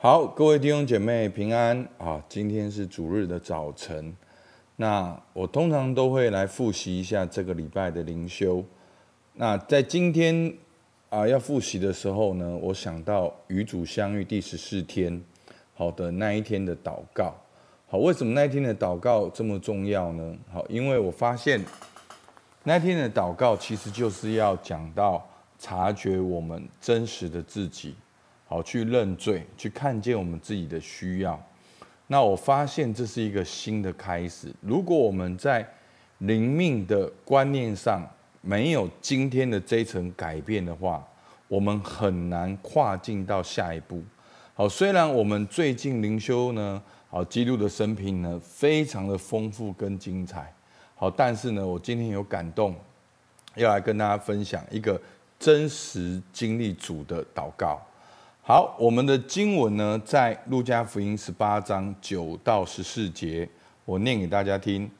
好，各位弟兄姐妹平安啊！今天是主日的早晨，那我通常都会来复习一下这个礼拜的灵修。那在今天啊要复习的时候呢，我想到与主相遇第十四天，好的那一天的祷告。好，为什么那一天的祷告这么重要呢？好，因为我发现那天的祷告其实就是要讲到察觉我们真实的自己。好，去认罪，去看见我们自己的需要。那我发现这是一个新的开始。如果我们在灵命的观念上没有今天的这一层改变的话，我们很难跨进到下一步。好，虽然我们最近灵修呢，好，基督的生平呢，非常的丰富跟精彩。好，但是呢，我今天有感动，要来跟大家分享一个真实经历主的祷告。好，我们的经文呢，在路加福音十八章九到十四节，我念给大家听。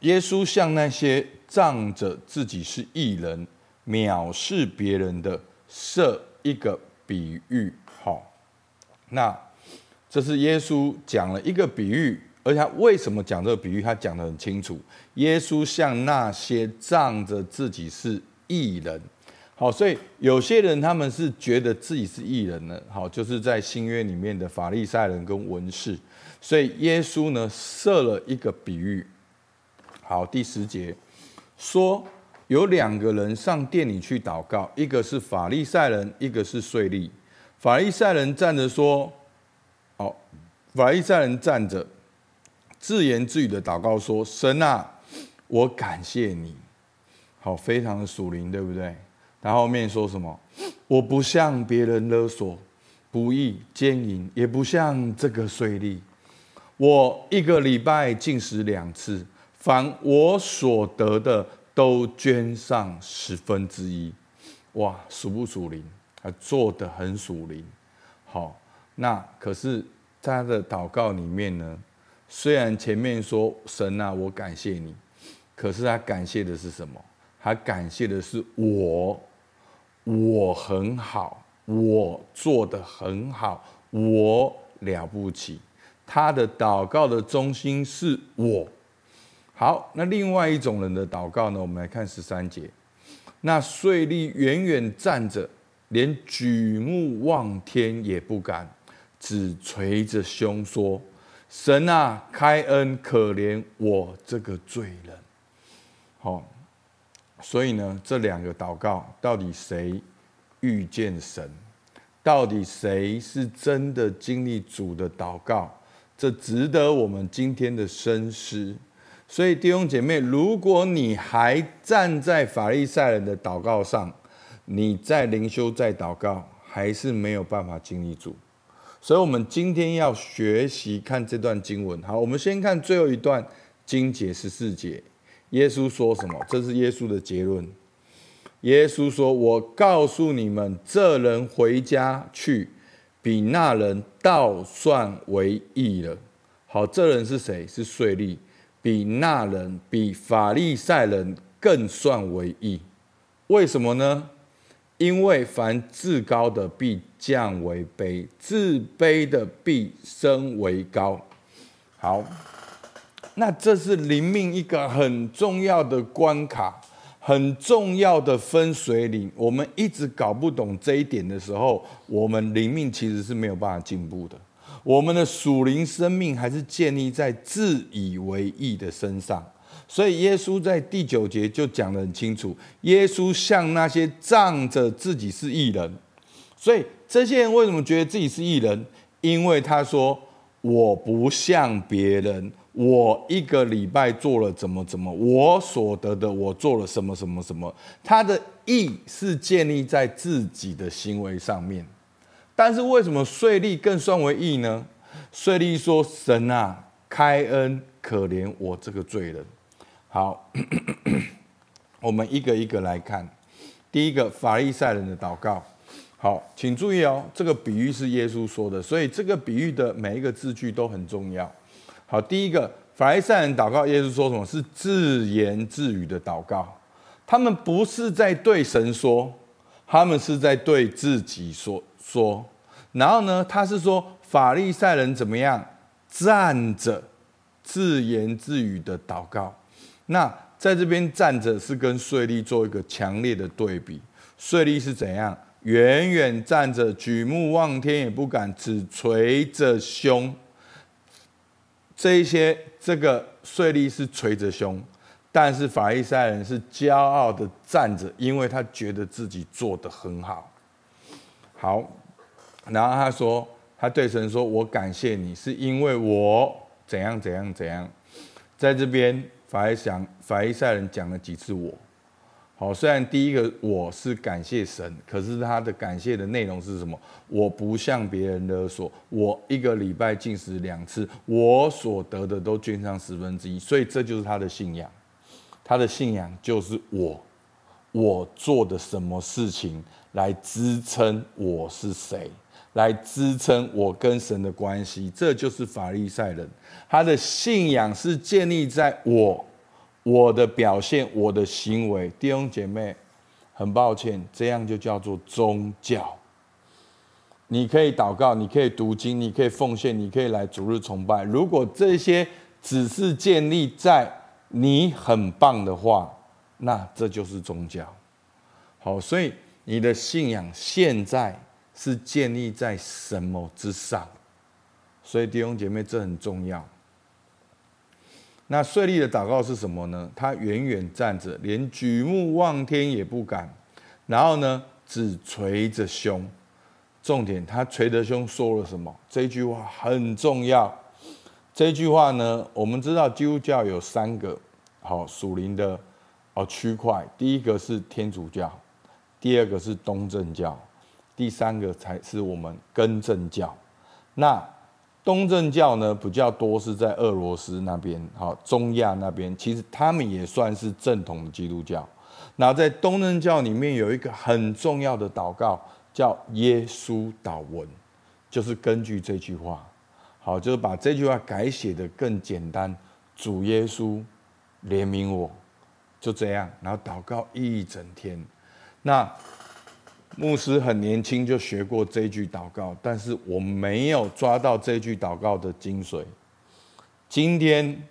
耶稣向那些仗着自己是异人、藐视别人的，设一个比喻。好，那这是耶稣讲了一个比喻，而且他为什么讲这个比喻？他讲得很清楚。耶稣向那些仗着自己是异人。好，所以有些人他们是觉得自己是义人呢。好，就是在新约里面的法利赛人跟文士。所以耶稣呢设了一个比喻。好，第十节说有两个人上殿里去祷告，一个是法利赛人，一个是税吏。法利赛人站着说：“好，法利赛人站着自言自语的祷告说：神啊，我感谢你。好，非常的属灵，对不对？”然后面说什么？我不向别人勒索、不义、奸淫，也不像这个税吏。我一个礼拜禁食两次，凡我所得的都捐上十分之一。哇，属不属灵？啊做得很属灵。好，那可是他的祷告里面呢，虽然前面说神啊，我感谢你，可是他感谢的是什么？他感谢的是我。我很好，我做得很好，我了不起。他的祷告的中心是我。好，那另外一种人的祷告呢？我们来看十三节。那税吏远远站着，连举目望天也不敢，只捶着胸说：“神啊，开恩可怜我这个罪人。”好。所以呢，这两个祷告到底谁遇见神？到底谁是真的经历主的祷告？这值得我们今天的深思。所以弟兄姐妹，如果你还站在法利赛人的祷告上，你在灵修在祷告，还是没有办法经历主。所以，我们今天要学习看这段经文。好，我们先看最后一段经节十四节。耶稣说什么？这是耶稣的结论。耶稣说：“我告诉你们，这人回家去，比那人倒算为义了。”好，这人是谁？是税吏，比那人，比法利赛人更算为义。为什么呢？因为凡自高的必降为卑，自卑的必升为高。好。那这是灵命一个很重要的关卡，很重要的分水岭。我们一直搞不懂这一点的时候，我们灵命其实是没有办法进步的。我们的属灵生命还是建立在自以为义的身上。所以耶稣在第九节就讲得很清楚：耶稣向那些仗着自己是艺人，所以这些人为什么觉得自己是艺人？因为他说：“我不像别人。”我一个礼拜做了怎么怎么，我所得的我做了什么什么什么，他的义是建立在自己的行为上面。但是为什么税吏更算为义呢？税吏说：“神啊，开恩可怜我这个罪人。”好，我们一个一个来看。第一个法利赛人的祷告。好，请注意哦，这个比喻是耶稣说的，所以这个比喻的每一个字句都很重要。好，第一个法利赛人祷告，耶稣说什么？是自言自语的祷告。他们不是在对神说，他们是在对自己说说。然后呢，他是说法利赛人怎么样站着自言自语的祷告。那在这边站着是跟税利做一个强烈的对比。税利是怎样？远远站着，举目望天也不敢，只垂着胸。这一些这个税吏是垂着胸，但是法利赛人是骄傲的站着，因为他觉得自己做的很好。好，然后他说，他对神说：“我感谢你，是因为我怎样怎样怎样。”在这边，法利想法利赛人讲了几次“我”。好，虽然第一个我是感谢神，可是他的感谢的内容是什么？我不向别人勒索，我一个礼拜进食两次，我所得的都捐上十分之一，所以这就是他的信仰。他的信仰就是我，我做的什么事情来支撑我是谁，来支撑我跟神的关系，这就是法利赛人。他的信仰是建立在我。我的表现，我的行为，弟兄姐妹，很抱歉，这样就叫做宗教。你可以祷告，你可以读经，你可以奉献，你可以来逐日崇拜。如果这些只是建立在你很棒的话，那这就是宗教。好，所以你的信仰现在是建立在什么之上？所以弟兄姐妹，这很重要。那税利的祷告是什么呢？他远远站着，连举目望天也不敢，然后呢，只捶着胸。重点，他捶着胸说了什么？这句话很重要。这句话呢，我们知道基督教有三个好属灵的哦区块，第一个是天主教，第二个是东正教，第三个才是我们根正教。那东正教呢，比较多是在俄罗斯那边，好，中亚那边，其实他们也算是正统的基督教。那在东正教里面有一个很重要的祷告，叫耶稣祷文，就是根据这句话，好，就是把这句话改写的更简单，主耶稣怜悯我，就这样，然后祷告一整天，那。牧师很年轻就学过这句祷告，但是我没有抓到这句祷告的精髓。今天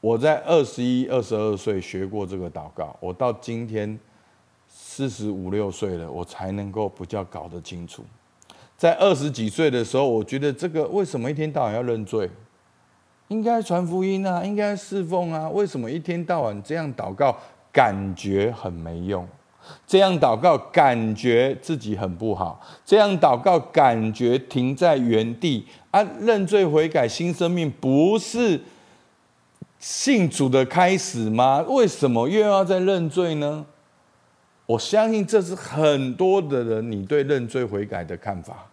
我在二十一、二十二岁学过这个祷告，我到今天四十五六岁了，我才能够比较搞得清楚。在二十几岁的时候，我觉得这个为什么一天到晚要认罪？应该传福音啊，应该侍奉啊，为什么一天到晚这样祷告，感觉很没用？这样祷告，感觉自己很不好；这样祷告，感觉停在原地。啊，认罪悔改，新生命不是信主的开始吗？为什么又要再认罪呢？我相信这是很多的人你对认罪悔改的看法。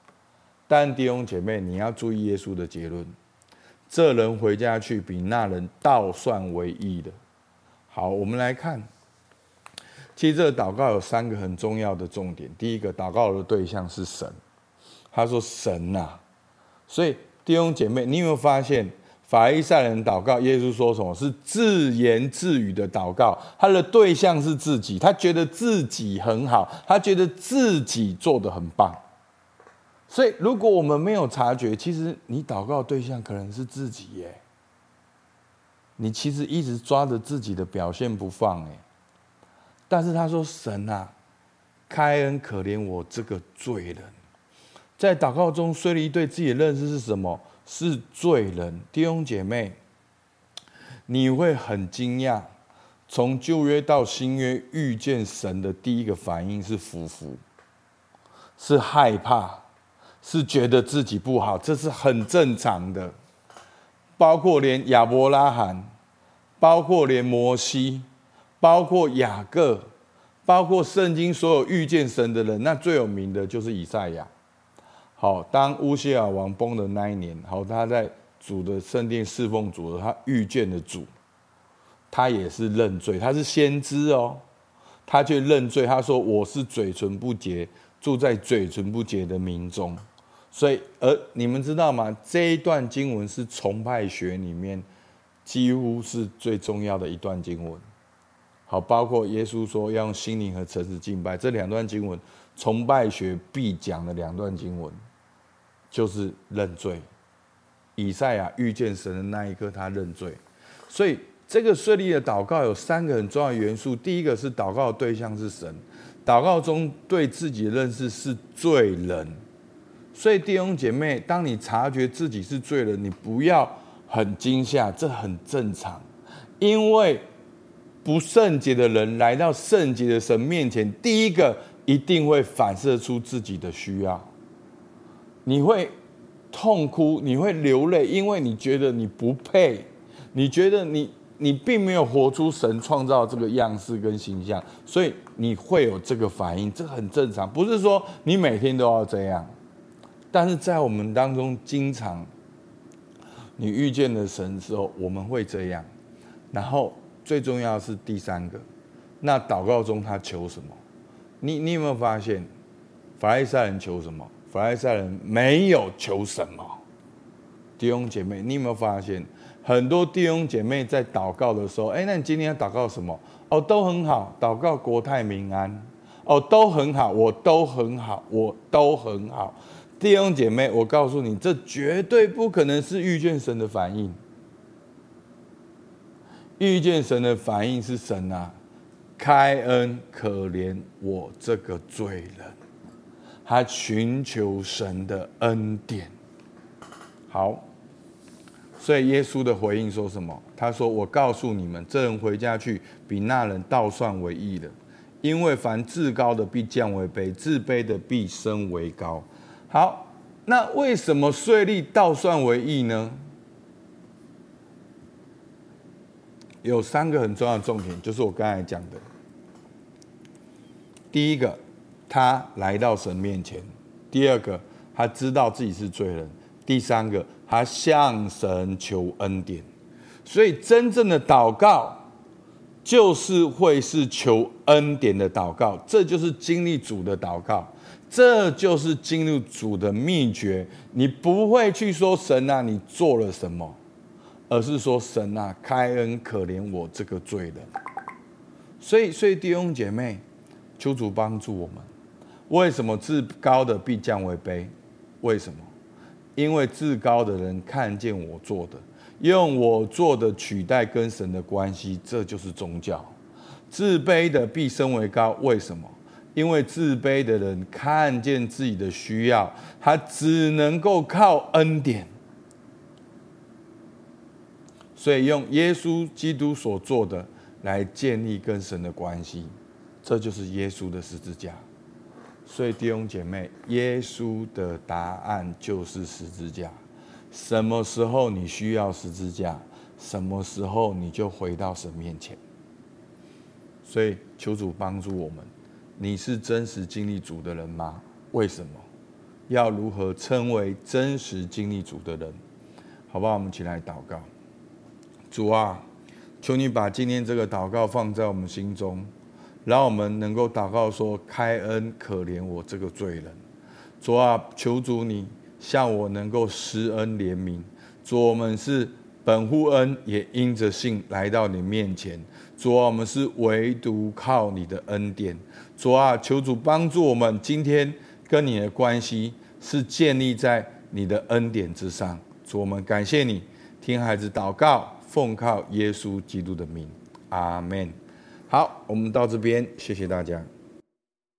但弟兄姐妹，你要注意耶稣的结论：这人回家去，比那人倒算为义的。好，我们来看。其实这个祷告有三个很重要的重点。第一个，祷告的对象是神。他说：“神呐。”所以弟兄姐妹，你有没有发现法利赛人祷告？耶稣说什么？是自言自语的祷告。他的对象是自己，他觉得自己很好，他觉得自己做得很棒。所以，如果我们没有察觉，其实你祷告的对象可能是自己耶。你其实一直抓着自己的表现不放耶。但是他说：“神啊，开恩可怜我这个罪人。”在祷告中，税吏对自己的认识是什么？是罪人。弟兄姐妹，你会很惊讶，从旧约到新约遇见神的第一个反应是服服，是害怕，是觉得自己不好，这是很正常的。包括连亚伯拉罕，包括连摩西。包括雅各，包括圣经所有遇见神的人，那最有名的就是以赛亚。好，当乌西尔王崩的那一年，好，他在主的圣殿侍奉主，他遇见了主，他也是认罪，他是先知哦，他却认罪，他说：“我是嘴唇不洁，住在嘴唇不洁的民中。”所以，而你们知道吗？这一段经文是崇拜学里面几乎是最重要的一段经文。好，包括耶稣说要用心灵和诚实敬拜这两段经文，崇拜学必讲的两段经文。就是认罪。以赛亚遇见神的那一刻，他认罪。所以这个税吏的祷告有三个很重要的元素。第一个是祷告的对象是神，祷告中对自己的认识是罪人。所以弟兄姐妹，当你察觉自己是罪人，你不要很惊吓，这很正常，因为不圣洁的人来到圣洁的神面前，第一个一定会反射出自己的需要，你会痛哭，你会流泪，因为你觉得你不配，你觉得你你并没有活出神创造这个样式跟形象，所以你会有这个反应，这很正常，不是说你每天都要这样，但是在我们当中经常。你遇见了神之后，我们会这样。然后最重要是第三个，那祷告中他求什么？你你有没有发现，法利赛人求什么？法利赛人没有求什么。弟兄姐妹，你有没有发现，很多弟兄姐妹在祷告的时候，哎，那你今天要祷告什么？哦，都很好，祷告国泰民安。哦，都很好，我都很好，我都很好。弟兄姐妹，我告诉你，这绝对不可能是遇见神的反应。遇见神的反应是神啊，开恩可怜我这个罪人，他寻求神的恩典。好，所以耶稣的回应说什么？他说：“我告诉你们，这人回家去，比那人倒算为义的，因为凡自高的必降为卑，自卑的必升为高。”好，那为什么税吏倒算为义呢？有三个很重要的重点，就是我刚才讲的。第一个，他来到神面前；第二个，他知道自己是罪人；第三个，他向神求恩典。所以，真正的祷告就是会是求恩典的祷告，这就是经历主的祷告。这就是进入主的秘诀。你不会去说神啊，你做了什么，而是说神啊，开恩可怜我这个罪人。所以，所以弟兄姐妹，求主帮助我们。为什么至高的必降为卑？为什么？因为至高的人看见我做的，用我做的取代跟神的关系，这就是宗教。自卑的必升为高。为什么？因为自卑的人看见自己的需要，他只能够靠恩典，所以用耶稣基督所做的来建立跟神的关系，这就是耶稣的十字架。所以弟兄姐妹，耶稣的答案就是十字架。什么时候你需要十字架，什么时候你就回到神面前。所以求主帮助我们。你是真实经历主的人吗？为什么？要如何称为真实经历主的人？好不好？我们一起来祷告。主啊，求你把今天这个祷告放在我们心中，让我们能够祷告说：开恩可怜我这个罪人。主啊，求主你向我能够施恩怜悯。主，我们是本乎恩，也因着信来到你面前。主啊，我们是唯独靠你的恩典。主啊，求主帮助我们，今天跟你的关系是建立在你的恩典之上。主，我们感谢你，听孩子祷告，奉靠耶稣基督的名，阿门。好，我们到这边，谢谢大家。